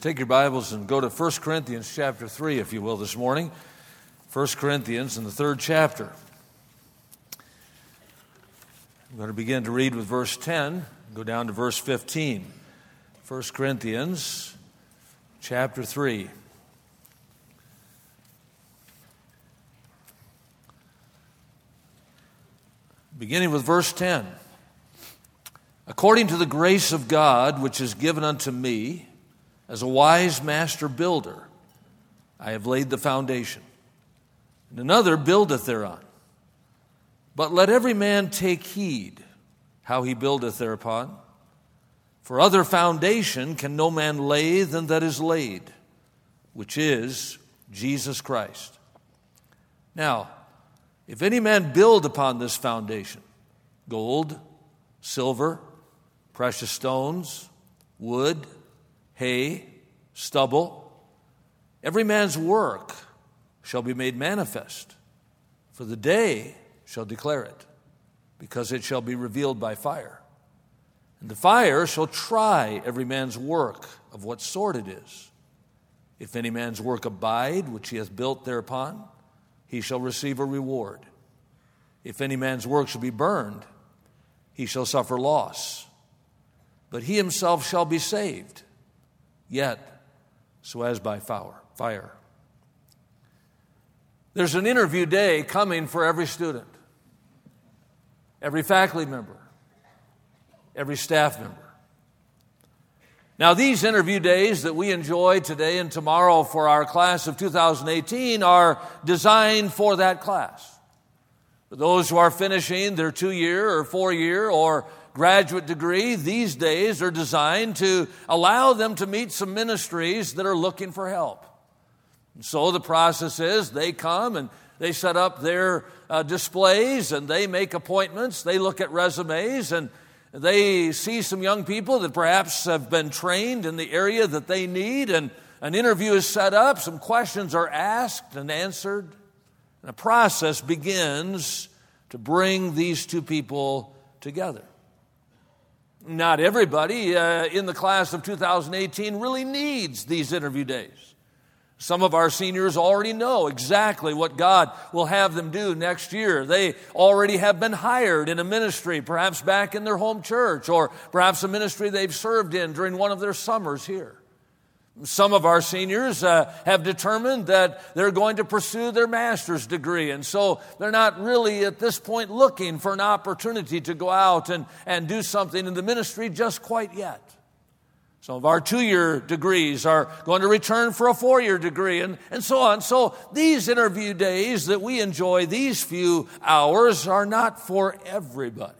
Take your Bibles and go to 1 Corinthians chapter 3, if you will, this morning. 1 Corinthians in the third chapter. I'm going to begin to read with verse 10, go down to verse 15. 1 Corinthians chapter 3. Beginning with verse 10. According to the grace of God, which is given unto me, as a wise master builder, I have laid the foundation, and another buildeth thereon. But let every man take heed how he buildeth thereupon. For other foundation can no man lay than that is laid, which is Jesus Christ. Now, if any man build upon this foundation, gold, silver, precious stones, wood, hay, stubble, every man's work shall be made manifest, for the day shall declare it, because it shall be revealed by fire. And the fire shall try every man's work of what sort it is. If any man's work abide, which he hath built thereupon, he shall receive a reward. If any man's work shall be burned, he shall suffer loss. But he himself shall be saved, yet so as by fire. There's an interview day coming for every student every faculty member, every staff member. Now, these interview days that we enjoy today and tomorrow for our class of 2018 are designed for that class. For those who are finishing their two year or four year or graduate degree, these days are designed to allow them to meet some ministries that are looking for help. And so the process is they come and they set up their uh, displays and they make appointments. They look at resumes and they see some young people that perhaps have been trained in the area that they need, and an interview is set up. Some questions are asked and answered. And a process begins to bring these two people together. Not everybody uh, in the class of 2018 really needs these interview days. Some of our seniors already know exactly what God will have them do next year. They already have been hired in a ministry, perhaps back in their home church, or perhaps a ministry they've served in during one of their summers here. Some of our seniors uh, have determined that they're going to pursue their master's degree, and so they're not really at this point looking for an opportunity to go out and, and do something in the ministry just quite yet. Some of our two year degrees are going to return for a four year degree, and, and so on. So, these interview days that we enjoy, these few hours, are not for everybody.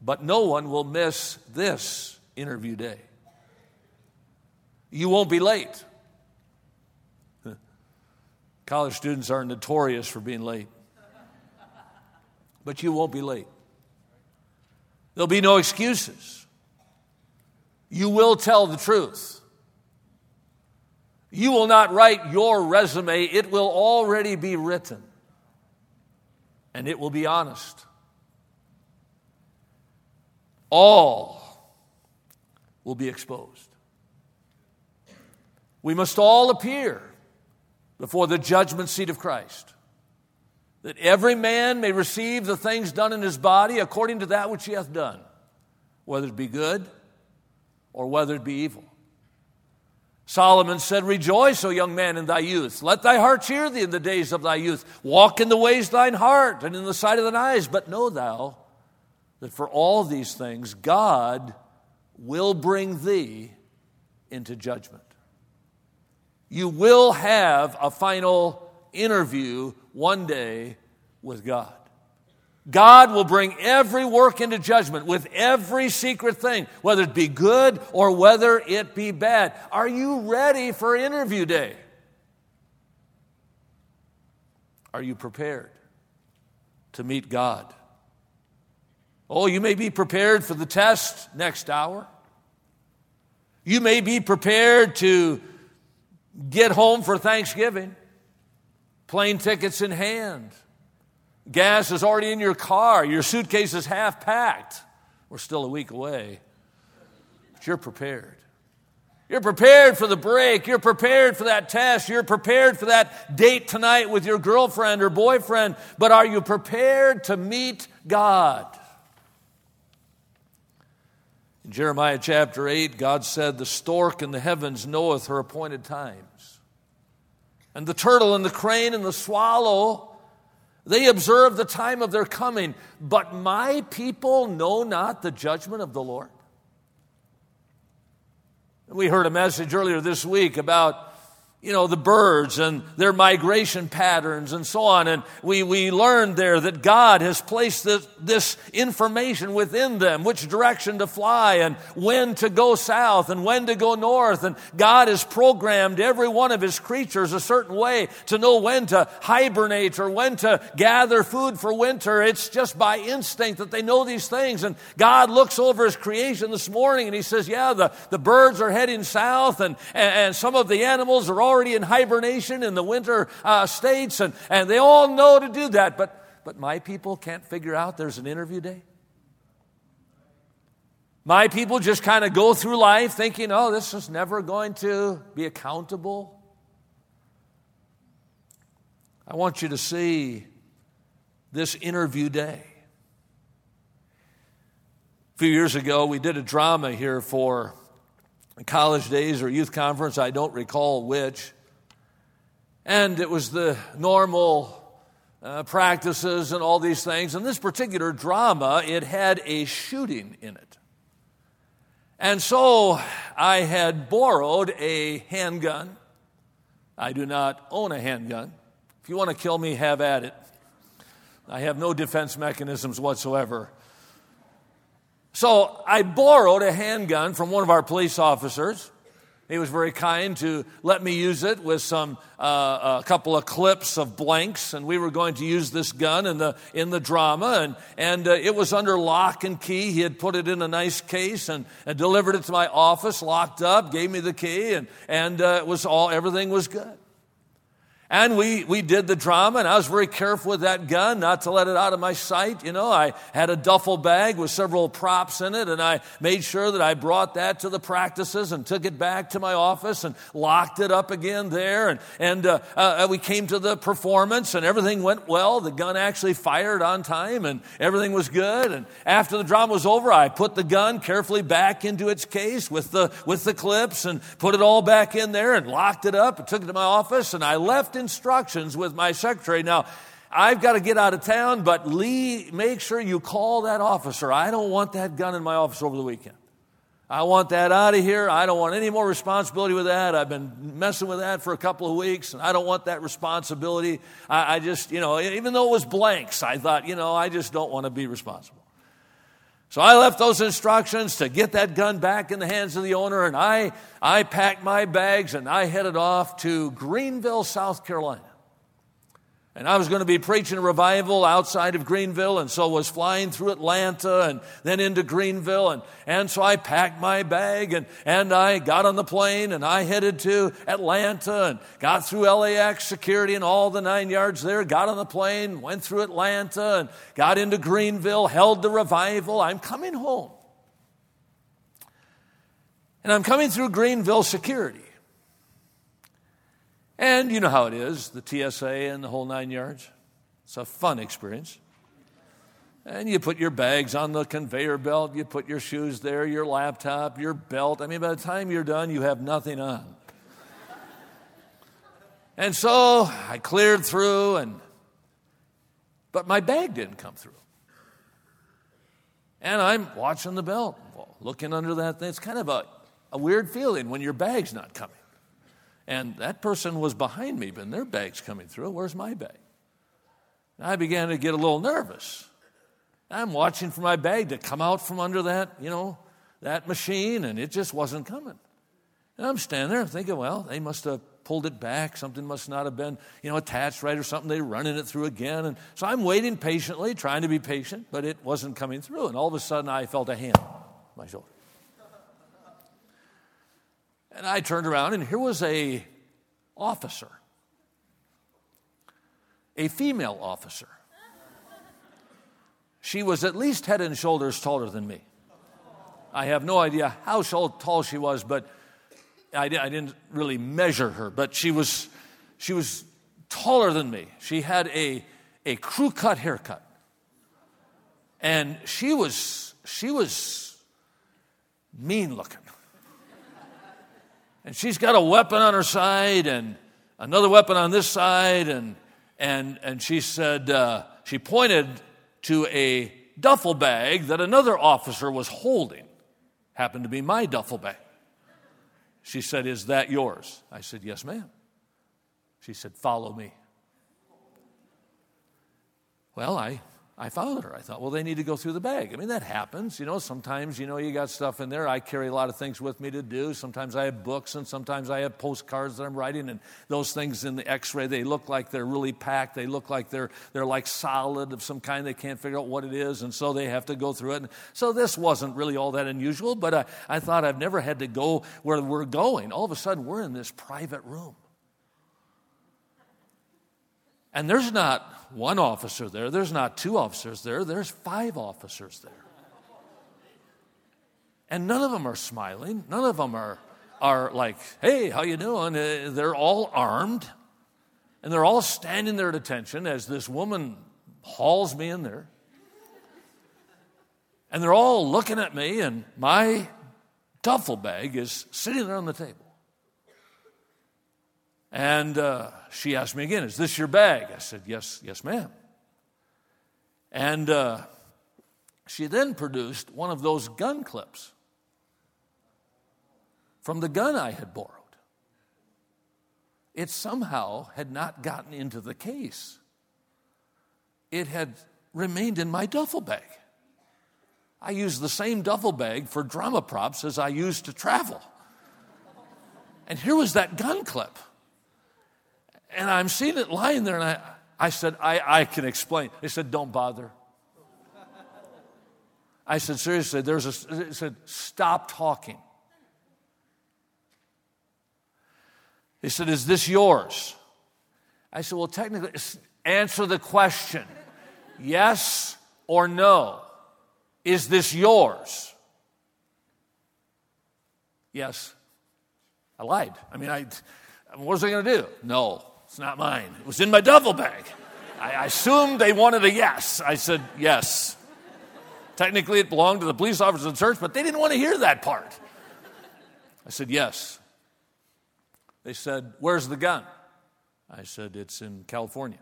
But no one will miss this interview day. You won't be late. College students are notorious for being late. But you won't be late. There'll be no excuses you will tell the truth. You will not write your resume, it will already be written. And it will be honest. All will be exposed. We must all appear before the judgment seat of Christ, that every man may receive the things done in his body according to that which he hath done, whether it be good or whether it be evil. Solomon said, Rejoice, O young man, in thy youth. Let thy heart cheer thee in the days of thy youth. Walk in the ways of thine heart and in the sight of thine eyes. But know thou that for all these things God will bring thee into judgment. You will have a final interview one day with God. God will bring every work into judgment with every secret thing, whether it be good or whether it be bad. Are you ready for interview day? Are you prepared to meet God? Oh, you may be prepared for the test next hour. You may be prepared to get home for Thanksgiving, plane tickets in hand Gas is already in your car. Your suitcase is half packed. We're still a week away. But you're prepared. You're prepared for the break. You're prepared for that test. You're prepared for that date tonight with your girlfriend or boyfriend. But are you prepared to meet God? In Jeremiah chapter 8, God said, The stork in the heavens knoweth her appointed times. And the turtle and the crane and the swallow, they observe the time of their coming. But my people know not the judgment of the Lord. We heard a message earlier this week about you know, the birds and their migration patterns and so on. And we, we learned there that God has placed this, this information within them, which direction to fly and when to go south and when to go north. And God has programmed every one of his creatures a certain way to know when to hibernate or when to gather food for winter. It's just by instinct that they know these things. And God looks over his creation this morning and he says, yeah, the, the birds are heading south and, and, and some of the animals are already in hibernation in the winter uh, states, and, and they all know to do that. But, but my people can't figure out there's an interview day. My people just kind of go through life thinking, oh, this is never going to be accountable. I want you to see this interview day. A few years ago, we did a drama here for college days or youth conference, I don't recall which. And it was the normal uh, practices and all these things. And this particular drama, it had a shooting in it. And so I had borrowed a handgun. I do not own a handgun. If you want to kill me, have at it. I have no defense mechanisms whatsoever. So I borrowed a handgun from one of our police officers. He was very kind to let me use it with some uh, a couple of clips of blanks, and we were going to use this gun in the in the drama, and and uh, it was under lock and key. He had put it in a nice case and, and delivered it to my office, locked up, gave me the key, and and uh, it was all everything was good. And we, we did the drama, and I was very careful with that gun not to let it out of my sight. You know, I had a duffel bag with several props in it, and I made sure that I brought that to the practices and took it back to my office and locked it up again there. And, and uh, uh, we came to the performance, and everything went well. The gun actually fired on time, and everything was good. And after the drama was over, I put the gun carefully back into its case with the, with the clips and put it all back in there and locked it up and took it to my office, and I left instructions with my secretary. Now, I've got to get out of town, but Lee, make sure you call that officer. I don't want that gun in my office over the weekend. I want that out of here. I don't want any more responsibility with that. I've been messing with that for a couple of weeks, and I don't want that responsibility. I, I just, you know, even though it was blanks, I thought, you know, I just don't want to be responsible. So I left those instructions to get that gun back in the hands of the owner, and I, I packed my bags and I headed off to Greenville, South Carolina. And I was going to be preaching a revival outside of Greenville, and so was flying through Atlanta and then into Greenville. And, and so I packed my bag and, and I got on the plane and I headed to Atlanta and got through LAX security and all the nine yards there, got on the plane, went through Atlanta and got into Greenville, held the revival. I'm coming home. And I'm coming through Greenville security. And you know how it is the TSA and the whole nine yards. It's a fun experience. And you put your bags on the conveyor belt, you put your shoes there, your laptop, your belt. I mean, by the time you're done, you have nothing on. and so I cleared through, and but my bag didn't come through. And I'm watching the belt, looking under that thing. It's kind of a, a weird feeling when your bag's not coming. And that person was behind me, but their bag's coming through. Where's my bag? And I began to get a little nervous. I'm watching for my bag to come out from under that, you know, that machine, and it just wasn't coming. And I'm standing there thinking, well, they must have pulled it back. Something must not have been, you know, attached right or something. They're running it through again. And so I'm waiting patiently, trying to be patient, but it wasn't coming through. And all of a sudden, I felt a hand on my shoulder. And I turned around, and here was a officer, a female officer. She was at least head and shoulders taller than me. I have no idea how tall she was, but I, I didn't really measure her, but she was, she was taller than me. She had a, a crew cut haircut. And she was, she was mean looking. And she's got a weapon on her side and another weapon on this side. And, and, and she said, uh, she pointed to a duffel bag that another officer was holding. Happened to be my duffel bag. She said, Is that yours? I said, Yes, ma'am. She said, Follow me. Well, I I followed her. I thought, well, they need to go through the bag. I mean, that happens. You know, sometimes, you know, you got stuff in there. I carry a lot of things with me to do. Sometimes I have books and sometimes I have postcards that I'm writing. And those things in the x ray, they look like they're really packed. They look like they're, they're like solid of some kind. They can't figure out what it is. And so they have to go through it. And so this wasn't really all that unusual, but I, I thought I've never had to go where we're going. All of a sudden, we're in this private room. And there's not one officer there, there's not two officers there, there's five officers there. And none of them are smiling. None of them are, are like, hey, how you doing? Uh, they're all armed. And they're all standing there at attention as this woman hauls me in there. And they're all looking at me, and my duffel bag is sitting there on the table. And uh, she asked me again, Is this your bag? I said, Yes, yes, ma'am. And uh, she then produced one of those gun clips from the gun I had borrowed. It somehow had not gotten into the case, it had remained in my duffel bag. I used the same duffel bag for drama props as I used to travel. And here was that gun clip. And I'm seeing it lying there, and I, I said, I, I can explain. They said, Don't bother. I said, Seriously, there's a, they said, Stop talking. They said, Is this yours? I said, Well, technically, answer the question yes or no. Is this yours? Yes. I lied. I mean, I, what was I going to do? No. It's not mine. It was in my duffel bag. I assumed they wanted a yes. I said, yes. Technically, it belonged to the police officers in church, but they didn't want to hear that part. I said, yes. They said, where's the gun? I said, it's in California.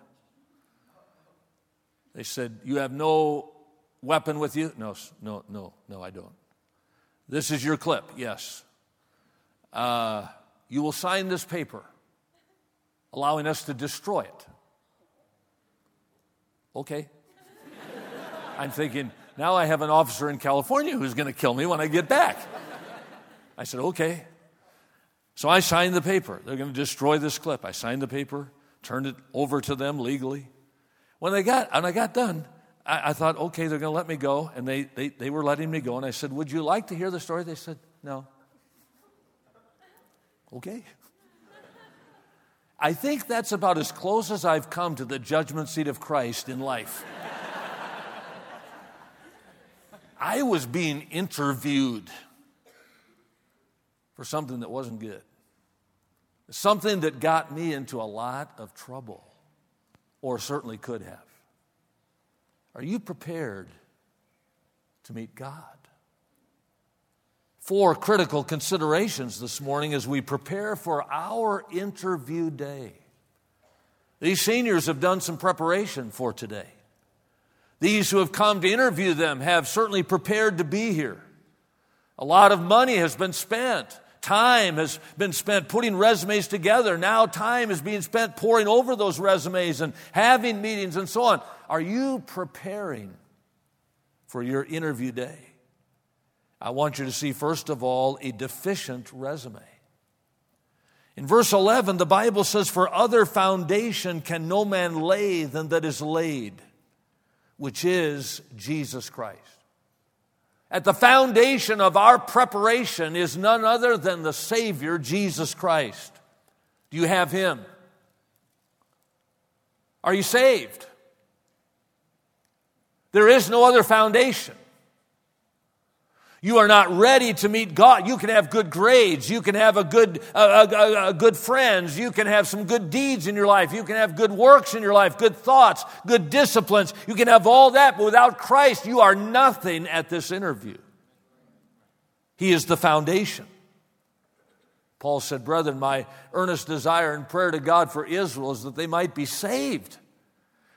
They said, you have no weapon with you? No, no, no, no, I don't. This is your clip, yes. Uh, you will sign this paper allowing us to destroy it. Okay. I'm thinking, now I have an officer in California who's going to kill me when I get back. I said, okay. So I signed the paper. They're going to destroy this clip. I signed the paper, turned it over to them legally. When they got, when I got done, I, I thought, okay, they're going to let me go. And they, they, they were letting me go. And I said, would you like to hear the story? They said, no. Okay. I think that's about as close as I've come to the judgment seat of Christ in life. I was being interviewed for something that wasn't good, something that got me into a lot of trouble, or certainly could have. Are you prepared to meet God? Four critical considerations this morning as we prepare for our interview day. These seniors have done some preparation for today. These who have come to interview them have certainly prepared to be here. A lot of money has been spent. Time has been spent putting resumes together. Now time is being spent poring over those resumes and having meetings and so on. Are you preparing for your interview day? I want you to see, first of all, a deficient resume. In verse 11, the Bible says, For other foundation can no man lay than that is laid, which is Jesus Christ. At the foundation of our preparation is none other than the Savior, Jesus Christ. Do you have Him? Are you saved? There is no other foundation. You are not ready to meet God. You can have good grades. You can have a good, uh, good friends. You can have some good deeds in your life. You can have good works in your life, good thoughts, good disciplines. You can have all that, but without Christ, you are nothing at this interview. He is the foundation. Paul said, Brethren, my earnest desire and prayer to God for Israel is that they might be saved.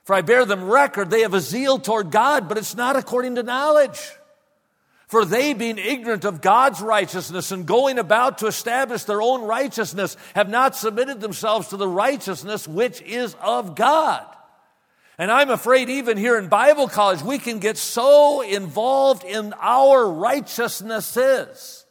For I bear them record, they have a zeal toward God, but it's not according to knowledge. For they, being ignorant of God's righteousness and going about to establish their own righteousness, have not submitted themselves to the righteousness which is of God. And I'm afraid, even here in Bible college, we can get so involved in our righteousnesses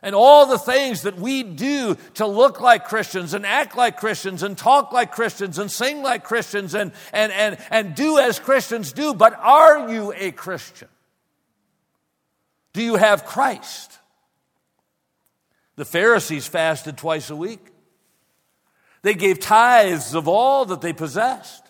and all the things that we do to look like Christians and act like Christians and talk like Christians and sing like Christians and, and, and, and do as Christians do. But are you a Christian? Do you have Christ? The Pharisees fasted twice a week. They gave tithes of all that they possessed.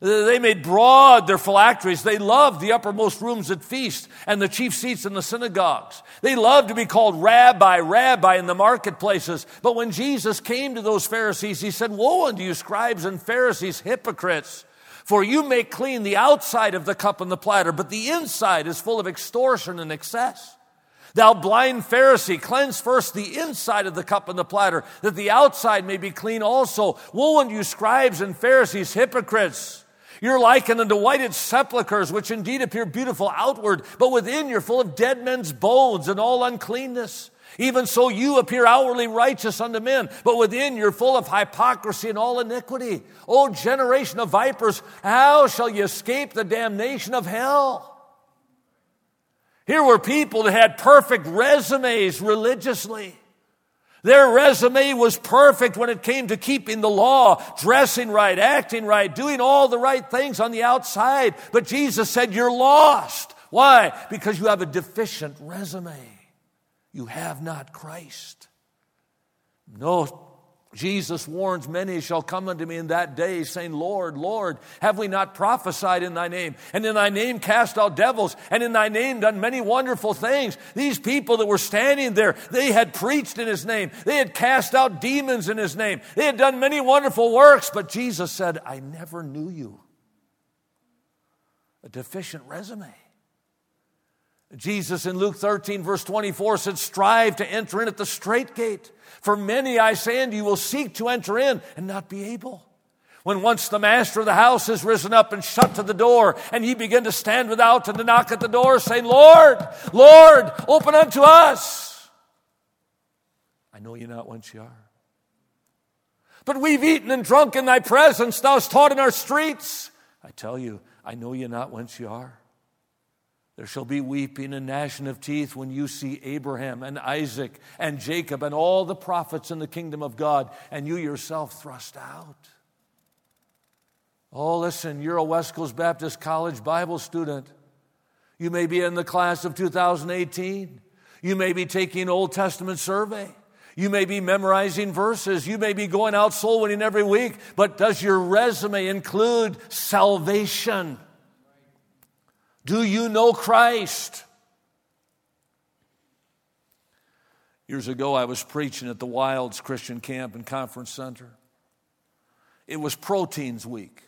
They made broad their phylacteries. They loved the uppermost rooms at feast and the chief seats in the synagogues. They loved to be called rabbi, rabbi in the marketplaces. But when Jesus came to those Pharisees, he said, Woe unto you, scribes and Pharisees, hypocrites! For you make clean the outside of the cup and the platter, but the inside is full of extortion and excess. Thou blind Pharisee, cleanse first the inside of the cup and the platter, that the outside may be clean also. Woe unto you, scribes and Pharisees, hypocrites! You're likened unto whited sepulchres, which indeed appear beautiful outward, but within you're full of dead men's bones and all uncleanness. Even so, you appear outwardly righteous unto men, but within you're full of hypocrisy and all iniquity. O generation of vipers, how shall you escape the damnation of hell? Here were people that had perfect resumes religiously. Their resume was perfect when it came to keeping the law, dressing right, acting right, doing all the right things on the outside. But Jesus said, You're lost. Why? Because you have a deficient resume you have not Christ. No, Jesus warns, Many shall come unto me in that day, saying, Lord, Lord, have we not prophesied in thy name? And in thy name cast out devils, and in thy name done many wonderful things. These people that were standing there, they had preached in his name, they had cast out demons in his name, they had done many wonderful works, but Jesus said, I never knew you. A deficient resume. Jesus in Luke 13, verse 24 said, Strive to enter in at the straight gate. For many, I say unto you, will seek to enter in and not be able. When once the master of the house has risen up and shut to the door, and ye begin to stand without and to knock at the door, saying, Lord, Lord, open unto us. I know you not whence you are. But we've eaten and drunk in thy presence, thou hast taught in our streets. I tell you, I know you not whence you are. There shall be weeping and gnashing of teeth when you see Abraham and Isaac and Jacob and all the prophets in the kingdom of God and you yourself thrust out. Oh, listen, you're a West Coast Baptist College Bible student. You may be in the class of 2018. You may be taking Old Testament survey. You may be memorizing verses. You may be going out soul winning every week. But does your resume include salvation? Do you know Christ? Years ago, I was preaching at the Wilds Christian Camp and Conference Center. It was Pro-Teens Week.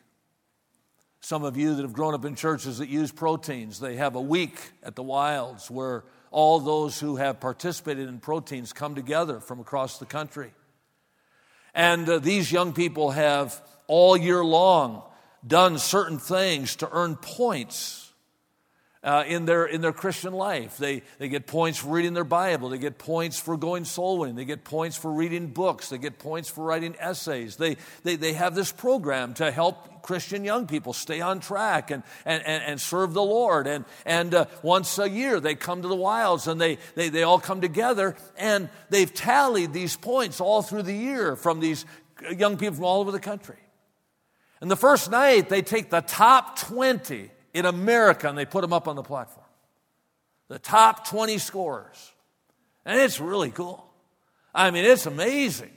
Some of you that have grown up in churches that use Pro-Teens, they have a week at the Wilds where all those who have participated in Pro-Teens come together from across the country. And uh, these young people have all year long done certain things to earn points uh, in, their, in their Christian life. They, they get points for reading their Bible. They get points for going soul winning. They get points for reading books. They get points for writing essays. They, they, they have this program to help Christian young people stay on track and, and, and, and serve the Lord. And, and uh, once a year, they come to the wilds and they, they, they all come together and they've tallied these points all through the year from these young people from all over the country. And the first night, they take the top 20 in America, and they put them up on the platform. The top 20 scorers. And it's really cool. I mean, it's amazing.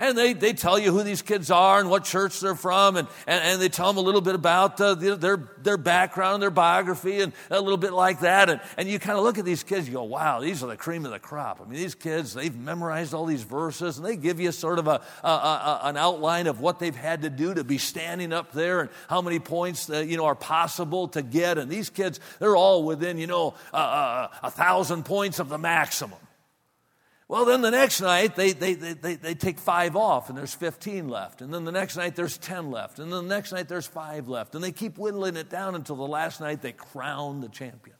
And they, they tell you who these kids are and what church they're from, and, and, and they tell them a little bit about uh, their, their background, and their biography, and a little bit like that. And, and you kind of look at these kids, you go, wow, these are the cream of the crop. I mean, these kids, they've memorized all these verses, and they give you sort of a, a, a an outline of what they've had to do to be standing up there and how many points you know, are possible to get. And these kids, they're all within, you know, uh, a thousand points of the maximum. Well, then the next night, they, they, they, they, take five off and there's 15 left. And then the next night, there's 10 left. And then the next night, there's five left. And they keep whittling it down until the last night they crown the champion.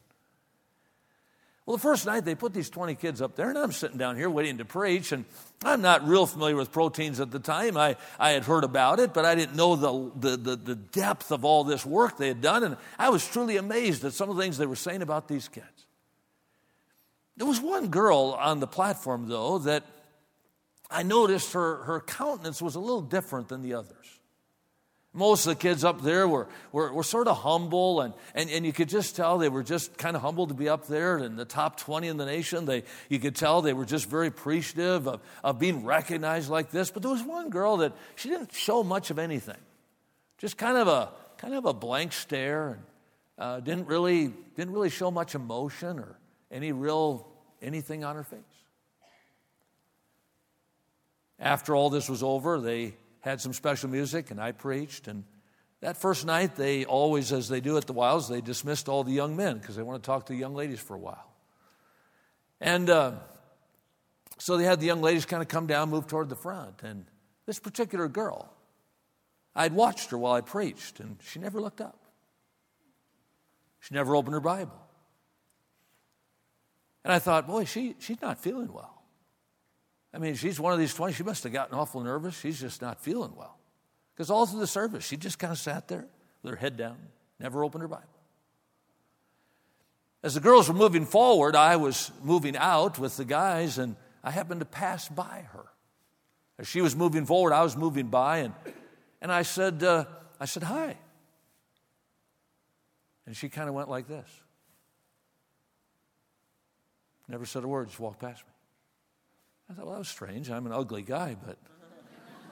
Well, the first night they put these 20 kids up there, and I'm sitting down here waiting to preach, and I'm not real familiar with Pro-Teens at the time. I, I had heard about it, but I didn't know the, the, the, the depth of all this work they had done, and I was truly amazed at some of the things they were saying about these kids. There was one girl on the platform, though, that I noticed her, her countenance was a little different than the others. Most of the kids up there were, were, were sort of humble, and, and, and you could just tell they were just kind of humble to be up there in the top 20 in the nation. They, you could tell they were just very appreciative of, of being recognized like this. But there was one girl that she didn't show much of anything, just kind of a, kind of a blank stare, and uh, didn't, really, didn't really show much emotion or any real anything on her face. After all this was over, they had some special music, and I preached. And that first night, they always, as they do at the Wilds, they dismissed all the young men because they want to talk to the young ladies for a while. And uh, so they had the young ladies kind of come down, move toward the front. And this particular girl, I'd watched her while I preached, and she never looked up. She never opened her Bible. And I thought, boy, she, she's not feeling well. I mean, she's one of these 20, she must have gotten awful nervous. She's just not feeling well. Because all through the service, she just kind of sat there with her head down, never opened her Bible. As the girls were moving forward, I was moving out with the guys, and I happened to pass by her. As she was moving forward, I was moving by, and, and I said, uh, I said, hi. And she kind of went like this. Never said a word, just walked past me. I thought, well, that was strange. I'm an ugly guy, but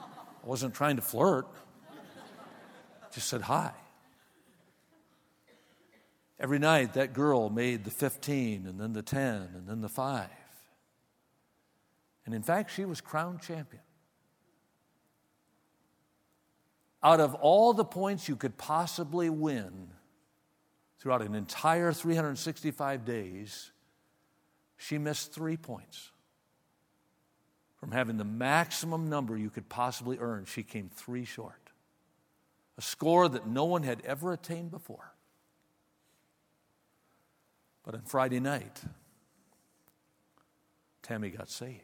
I wasn't trying to flirt. Just said hi. Every night, that girl made the 15, and then the 10, and then the 5. And in fact, she was crowned champion. Out of all the points you could possibly win throughout an entire 365 days, she missed three points. From having the maximum number you could possibly earn, she came three short. A score that no one had ever attained before. But on Friday night, Tammy got saved.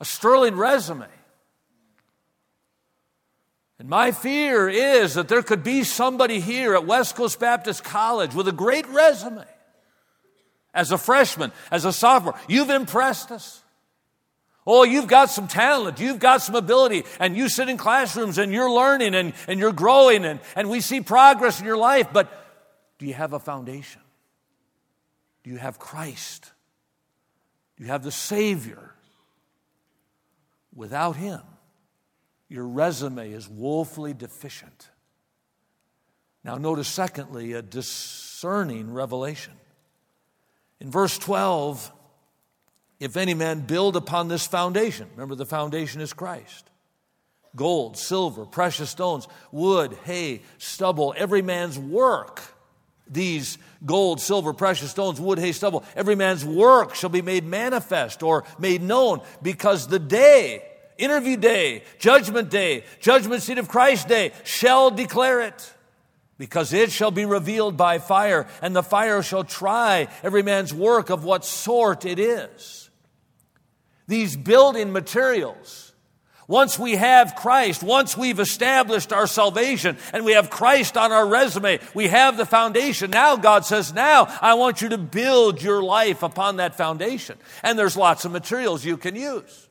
A sterling resume. And my fear is that there could be somebody here at West Coast Baptist College with a great resume as a freshman, as a sophomore. You've impressed us. Oh, you've got some talent, you've got some ability, and you sit in classrooms and you're learning and, and you're growing, and, and we see progress in your life, but do you have a foundation? Do you have Christ? Do you have the Savior? Without Him, your resume is woefully deficient. Now, notice, secondly, a discerning revelation. In verse 12, if any man build upon this foundation, remember the foundation is Christ. Gold, silver, precious stones, wood, hay, stubble, every man's work. These gold, silver, precious stones, wood, hay, stubble, every man's work shall be made manifest or made known because the day, interview day, judgment day, judgment seat of Christ day, shall declare it because it shall be revealed by fire, and the fire shall try every man's work of what sort it is. These building materials, once we have Christ, once we've established our salvation and we have Christ on our resume, we have the foundation. Now God says, now I want you to build your life upon that foundation. And there's lots of materials you can use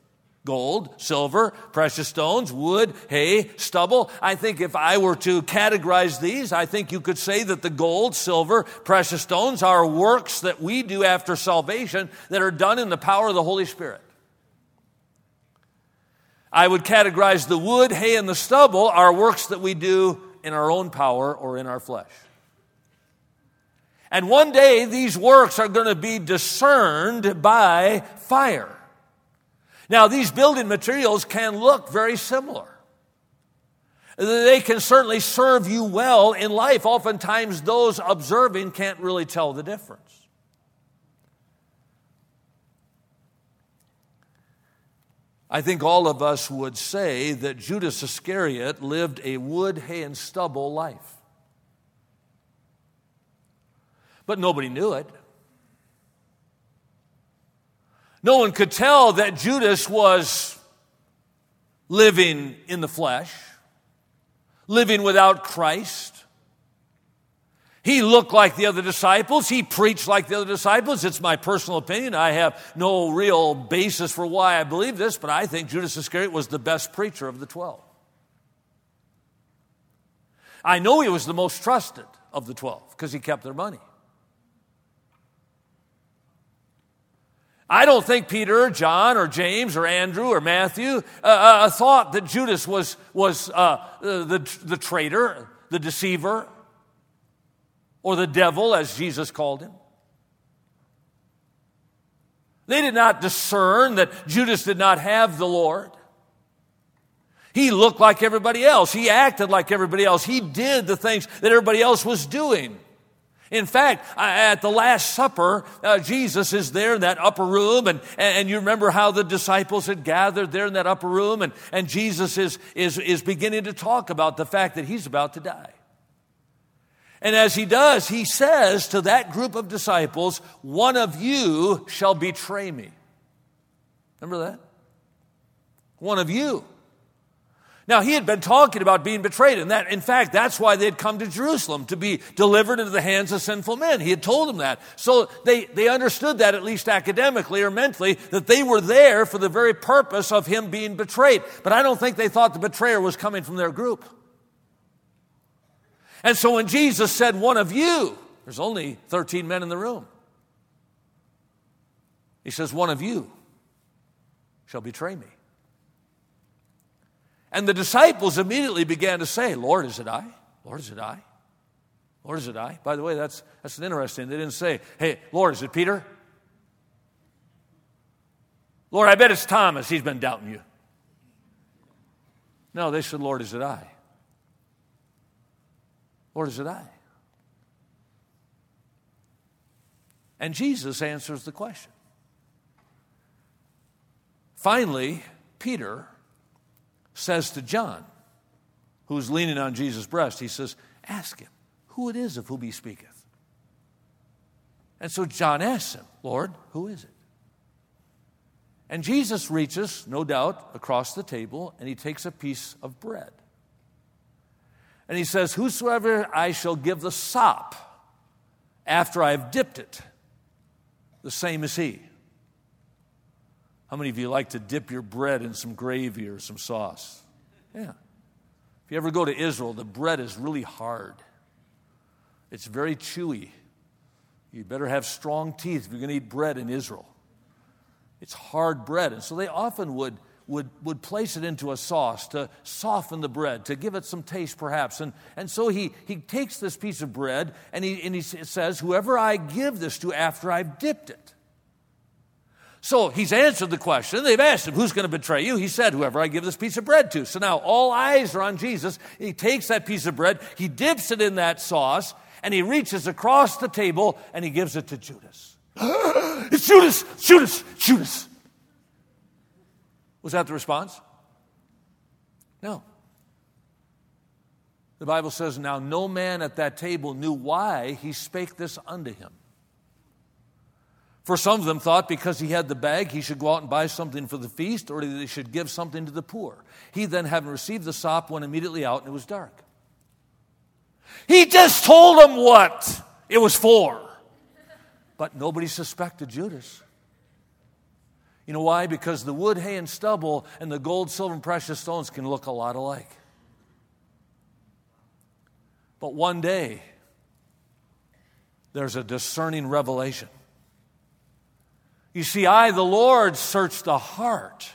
gold, silver, precious stones, wood, hay, stubble. I think if I were to categorize these, I think you could say that the gold, silver, precious stones are works that we do after salvation that are done in the power of the Holy Spirit. I would categorize the wood, hay, and the stubble are works that we do in our own power or in our flesh. And one day these works are going to be discerned by fire. Now, these building materials can look very similar. They can certainly serve you well in life. Oftentimes, those observing can't really tell the difference. I think all of us would say that Judas Iscariot lived a wood, hay, and stubble life. But nobody knew it. No one could tell that Judas was living in the flesh, living without Christ. He looked like the other disciples. He preached like the other disciples. It's my personal opinion. I have no real basis for why I believe this, but I think Judas Iscariot was the best preacher of the 12. I know he was the most trusted of the 12 because he kept their money. I don't think Peter or John or James or Andrew or Matthew uh, uh, thought that Judas was, was uh, the, the traitor, the deceiver or the devil, as Jesus called him. They did not discern that Judas did not have the Lord. He looked like everybody else. He acted like everybody else. He did the things that everybody else was doing. In fact, at the Last Supper, uh, Jesus is there in that upper room, and, and you remember how the disciples had gathered there in that upper room, and, and Jesus is, is, is beginning to talk about the fact that he's about to die. And as he does, he says to that group of disciples, One of you shall betray me. Remember that? One of you. Now, he had been talking about being betrayed, and that, in fact, that's why they had come to Jerusalem, to be delivered into the hands of sinful men. He had told them that. So they, they understood that, at least academically or mentally, that they were there for the very purpose of him being betrayed. But I don't think they thought the betrayer was coming from their group. And so when Jesus said, One of you, there's only 13 men in the room. He says, One of you shall betray me. And the disciples immediately began to say, Lord, is it I? Lord, is it I? Lord, is it I? By the way, that's, that's interesting. They didn't say, Hey, Lord, is it Peter? Lord, I bet it's Thomas. He's been doubting you. No, they said, Lord, is it I? Or is it I? And Jesus answers the question. Finally, Peter says to John, who's leaning on Jesus' breast, he says, Ask him who it is of whom he speaketh. And so John asks him, Lord, who is it? And Jesus reaches, no doubt, across the table and he takes a piece of bread. And he says, Whosoever I shall give the sop after I've dipped it, the same is he. How many of you like to dip your bread in some gravy or some sauce? Yeah. If you ever go to Israel, the bread is really hard, it's very chewy. You better have strong teeth if you're going to eat bread in Israel. It's hard bread. And so they often would would, would place it into a sauce to soften the bread, to give it some taste perhaps. And, and so he, he takes this piece of bread and he, and he says, Whoever I give this to after I've dipped it. So he's answered the question. They've asked him, Who's going to betray you? He said, Whoever I give this piece of bread to. So now all eyes are on Jesus. He takes that piece of bread, he dips it in that sauce, and he reaches across the table and he gives it to Judas. it's Judas! Judas! Judas! Was that the response? No. The Bible says, Now no man at that table knew why he spake this unto him. For some of them thought because he had the bag, he should go out and buy something for the feast, or they should give something to the poor. He then, having received the sop, went immediately out, and it was dark. He just told them what it was for. But nobody suspected Judas. You know why? Because the wood, hay, and stubble and the gold, silver, and precious stones can look a lot alike. But one day, there's a discerning revelation. You see, I, the Lord, search the heart.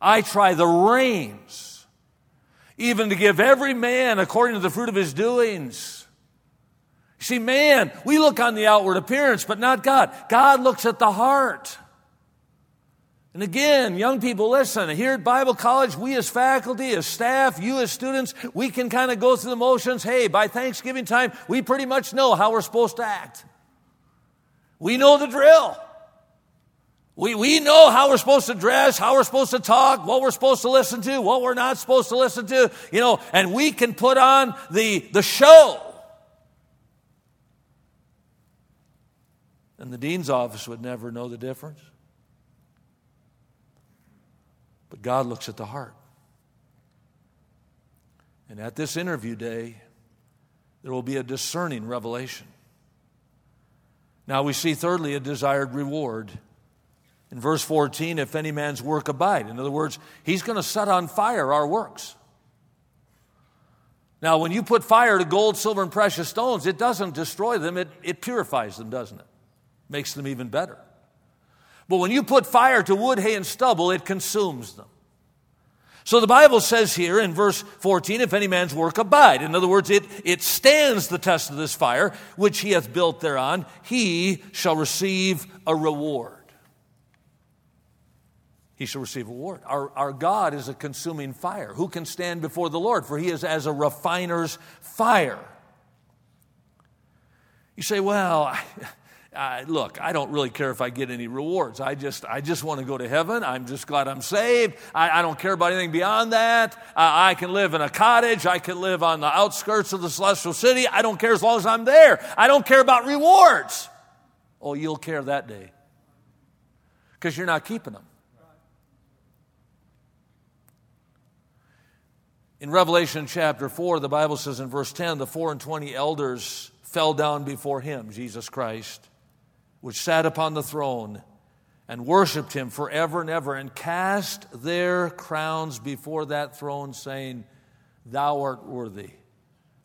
I try the reins, even to give every man according to the fruit of his doings. See, man, we look on the outward appearance, but not God. God looks at the heart. And again, young people, listen, here at Bible College, we as faculty, as staff, you as students, we can kind of go through the motions. Hey, by Thanksgiving time, we pretty much know how we're supposed to act. We know the drill. We, we know how we're supposed to dress, how we're supposed to talk, what we're supposed to listen to, what we're not supposed to listen to, you know, and we can put on the, the show. And the dean's office would never know the difference. But God looks at the heart. And at this interview day, there will be a discerning revelation. Now we see, thirdly, a desired reward. In verse 14, if any man's work abide. In other words, he's going to set on fire our works. Now, when you put fire to gold, silver, and precious stones, it doesn't destroy them, it, it purifies them, doesn't it? Makes them even better. But when you put fire to wood, hay, and stubble, it consumes them. So the Bible says here in verse 14, if any man's work abide. In other words, it, it stands the test of this fire, which he hath built thereon, he shall receive a reward he shall receive a reward. Our, our God is a consuming fire. Who can stand before the Lord? For he is as a refiner's fire. You say, well, uh, look, I don't really care if I get any rewards. I just, I just want to go to heaven. I'm just glad I'm saved. I, I don't care about anything beyond that. I can live in a cottage. I can live on the outskirts of the celestial city. I don't care as long as I'm there. I don't care about rewards. Oh, you'll care that day because you're not keeping them. In Revelation chapter 4, the Bible says in verse 10 the four and twenty elders fell down before him, Jesus Christ, which sat upon the throne, and worshiped him forever and ever, and cast their crowns before that throne, saying, Thou art worthy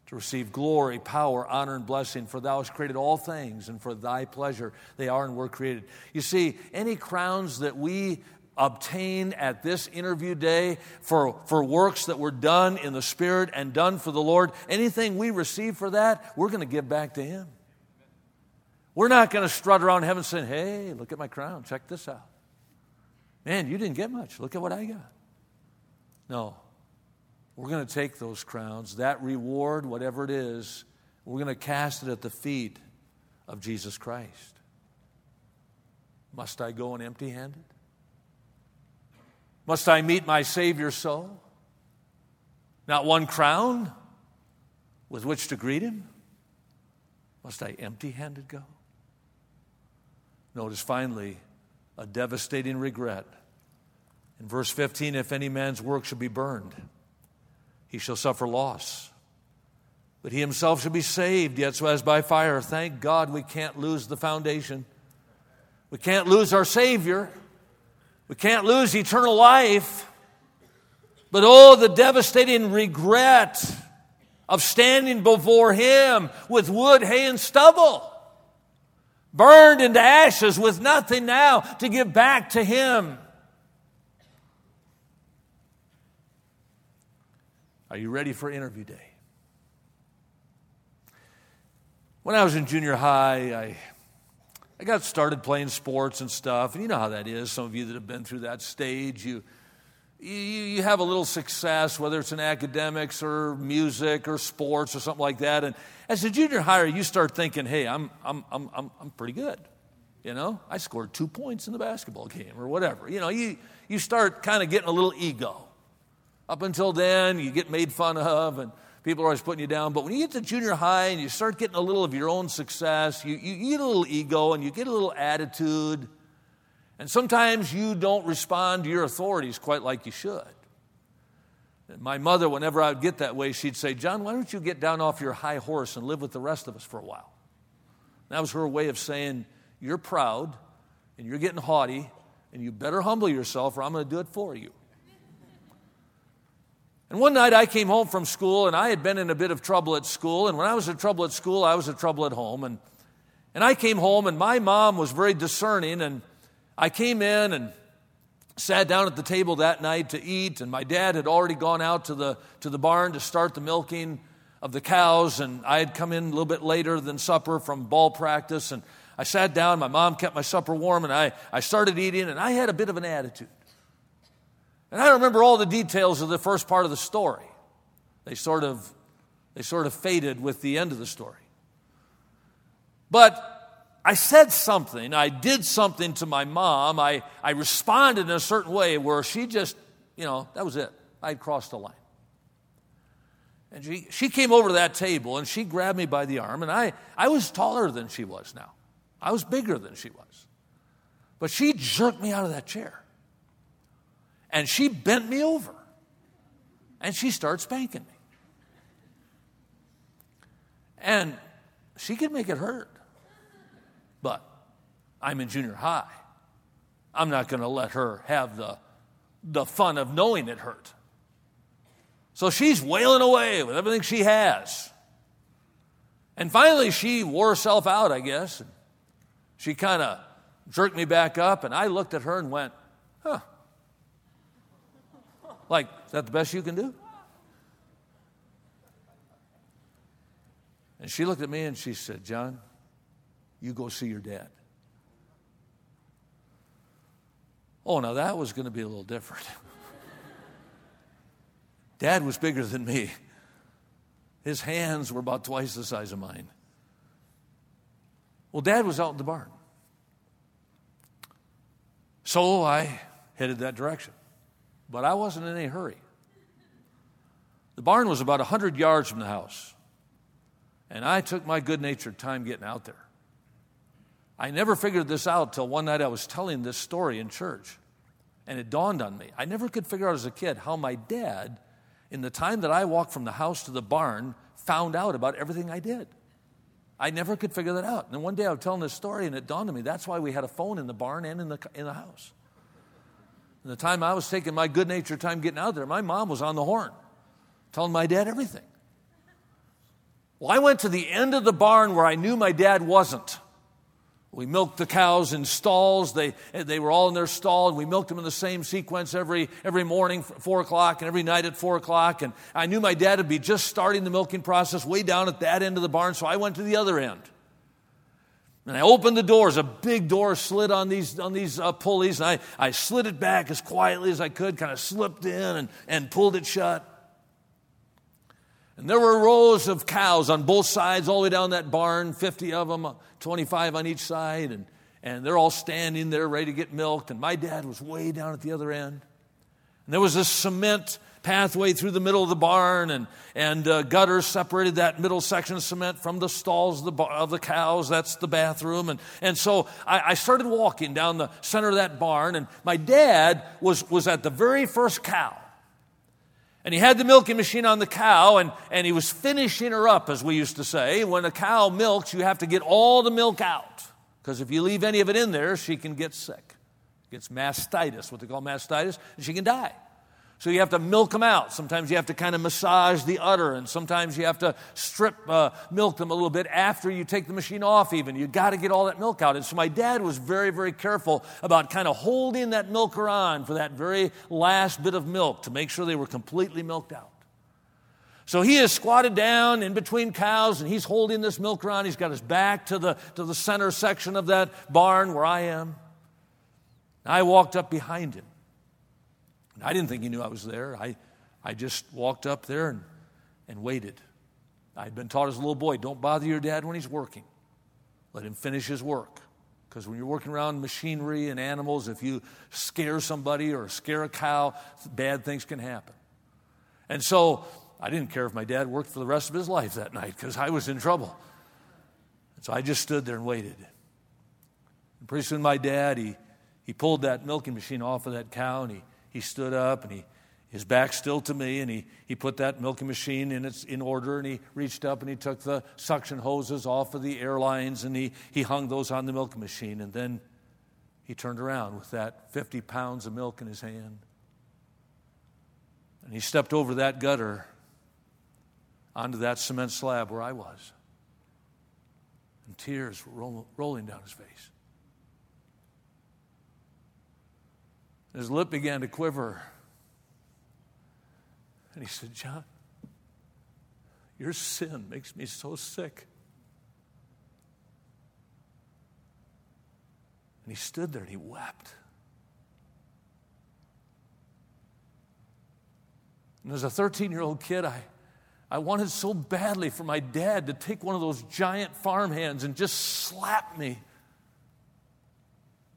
to receive glory, power, honor, and blessing, for thou hast created all things, and for thy pleasure they are and were created. You see, any crowns that we obtain at this interview day for, for works that were done in the Spirit and done for the Lord, anything we receive for that, we're going to give back to Him. We're not going to strut around heaven saying, hey, look at my crown, check this out. Man, you didn't get much. Look at what I got. No. We're going to take those crowns, that reward, whatever it is, we're going to cast it at the feet of Jesus Christ. Must I go in empty handed? Must I meet my Savior so? Not one crown with which to greet him? Must I empty handed go? Notice finally a devastating regret. In verse 15, if any man's work shall be burned, he shall suffer loss. But he himself shall be saved, yet so as by fire. Thank God we can't lose the foundation. We can't lose our Savior. We can't lose eternal life. But oh, the devastating regret of standing before Him with wood, hay, and stubble, burned into ashes with nothing now to give back to Him. Are you ready for interview day? When I was in junior high, I I got started playing sports and stuff, and you know how that is. Some of you that have been through that stage, you, you, you have a little success, whether it's in academics or music or sports or something like that. And as a junior higher, you start thinking, hey, I'm, I'm, I'm, I'm, I'm pretty good. You know, I scored two points in the basketball game or whatever. You know, you, you start kind of getting a little ego. Up until then, you get made fun of and People are always putting you down. But when you get to junior high and you start getting a little of your own success, you, you, you get a little ego and you get a little attitude. And sometimes you don't respond to your authorities quite like you should. My mother, whenever I would get that way, she'd say, John, why don't you get down off your high horse and live with the rest of us for a while? And that was her way of saying, You're proud and you're getting haughty, and you better humble yourself or I'm going to do it for you. And one night I came home from school and I had been in a bit of trouble at school. And when I was in trouble at school, I was in trouble at home. And, and I came home and my mom was very discerning. And I came in and sat down at the table that night to eat, and my dad had already gone out to the, to the barn to start the milking of the cows, and I had come in a little bit later than supper from ball practice, and I sat down, my mom kept my supper warm, and I, I started eating, and I had a bit of an attitude. And I don't remember all the details of the first part of the story. They sort of, they sort of faded with the end of the story. But I said something, I did something to my mom, I, I responded in a certain way where she just, you know, that was it. I'd crossed the line. And she, she came over to that table and she grabbed me by the arm, and I, I was taller than she was now. I was bigger than she was. But she jerked me out of that chair. And she bent me over. And she started spanking me. And she could make it hurt. But I'm in junior high. I'm not going to let her have the, the fun of knowing it hurt. So she's wailing away with everything she has. And finally, she wore herself out, I guess. She kind of jerked me back up, and I looked at her and went, huh. Like, is that the best you can do? And she looked at me and she said, John, you go see your dad. Oh, now that was going to be a little different. dad was bigger than me. His hands were about twice the size of mine. Well, dad was out in the barn. So I headed that direction. But I wasn't in any hurry. The barn was about 100 yards from the house. And I took my good natured time getting out there. I never figured this out till one night I was telling this story in church. And it dawned on me. I never could figure out as a kid how my dad, in the time that I walked from the house to the barn, found out about everything I did. I never could figure that out. And one day I was telling this story and it dawned on me that's why we had a phone in the barn and in the, in the house. And the time I was taking my good natured time getting out there, my mom was on the horn, telling my dad everything. Well, I went to the end of the barn where I knew my dad wasn't. We milked the cows in stalls. They, they were all in their stall, and we milked them in the same sequence every, every morning, 4 o'clock, and every night at 4 o'clock. And I knew my dad would be just starting the milking process way down at that end of the barn, so I went to the other end. And I opened the doors. A big door slid on these, on these uh, pulleys, and I, I slid it back as quietly as I could, kind of slipped in and, and pulled it shut. And there were rows of cows on both sides, all the way down that barn, 50 of them, 25 on each side. And, and they're all standing there ready to get milked. And my dad was way down at the other end. And there was this cement pathway through the middle of the barn, and, and uh, gutters separated that middle section of cement from the stalls of the, of the cows. That's the bathroom. And, and so I, I started walking down the center of that barn, and my dad was, was at the very first cow. And he had the milking machine on the cow, and, and he was finishing her up, as we used to say. When a cow milks, you have to get all the milk out. Because if you leave any of it in there, she can get sick. Gets mastitis, what they call mastitis, and she can die. So you have to milk them out. Sometimes you have to kind of massage the udder, and sometimes you have to strip uh, milk them a little bit after you take the machine off, even. You got to get all that milk out. And so my dad was very, very careful about kind of holding that milker on for that very last bit of milk to make sure they were completely milked out. So he is squatted down in between cows and he's holding this milker on. He's got his back to the, to the center section of that barn where I am. I walked up behind him. I didn't think he knew I was there. I, I just walked up there and, and waited. I'd been taught as a little boy don't bother your dad when he's working, let him finish his work. Because when you're working around machinery and animals, if you scare somebody or scare a cow, bad things can happen. And so I didn't care if my dad worked for the rest of his life that night because I was in trouble. And so I just stood there and waited. And pretty soon my dad, he, he pulled that milking machine off of that cow and he he stood up and he, his back still to me, and he, he put that milking machine in, its, in order, and he reached up and he took the suction hoses off of the airlines, and he, he hung those on the milking machine. And then he turned around with that 50 pounds of milk in his hand. And he stepped over that gutter onto that cement slab where I was. And tears were roll, rolling down his face. His lip began to quiver. And he said, John, your sin makes me so sick. And he stood there and he wept. And as a 13 year old kid, I, I wanted so badly for my dad to take one of those giant farm hands and just slap me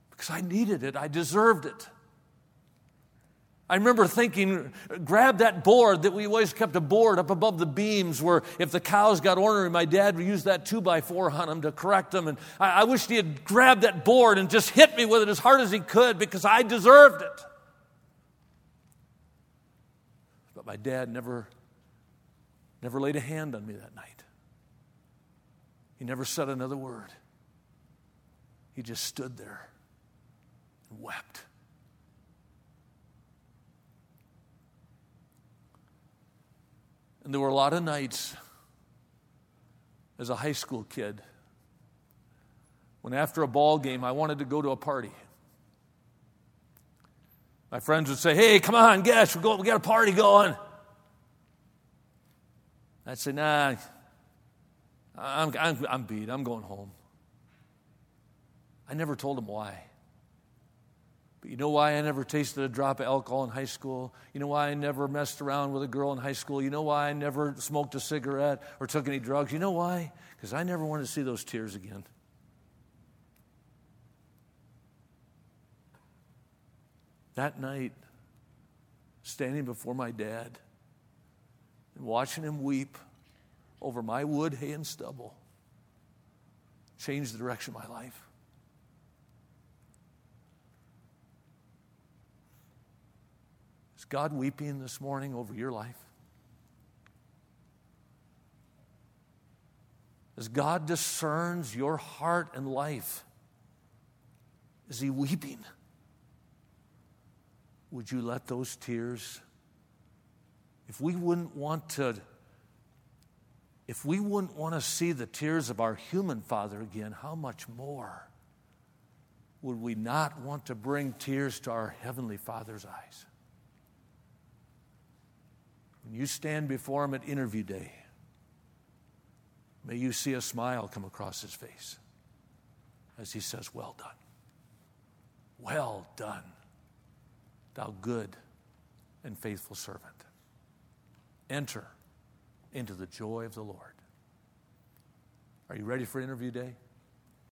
because I needed it, I deserved it. I remember thinking, grab that board that we always kept a board up above the beams where if the cows got ornery, my dad would use that two by four on them to correct them. And I, I wished he had grabbed that board and just hit me with it as hard as he could because I deserved it. But my dad never, never laid a hand on me that night. He never said another word. He just stood there and wept. And there were a lot of nights as a high school kid when after a ball game I wanted to go to a party. My friends would say, Hey, come on, guess, we, we got a party going. I'd say, Nah, I'm, I'm, I'm beat. I'm going home. I never told them why. But you know why I never tasted a drop of alcohol in high school? You know why I never messed around with a girl in high school? You know why I never smoked a cigarette or took any drugs? You know why? Because I never wanted to see those tears again. That night, standing before my dad and watching him weep over my wood, hay, and stubble changed the direction of my life. God weeping this morning over your life? As God discerns your heart and life, is He weeping? Would you let those tears, if we wouldn't want to, if we wouldn't want to see the tears of our human father again, how much more would we not want to bring tears to our heavenly father's eyes? When you stand before him at interview day, may you see a smile come across his face as he says, Well done. Well done, thou good and faithful servant. Enter into the joy of the Lord. Are you ready for interview day?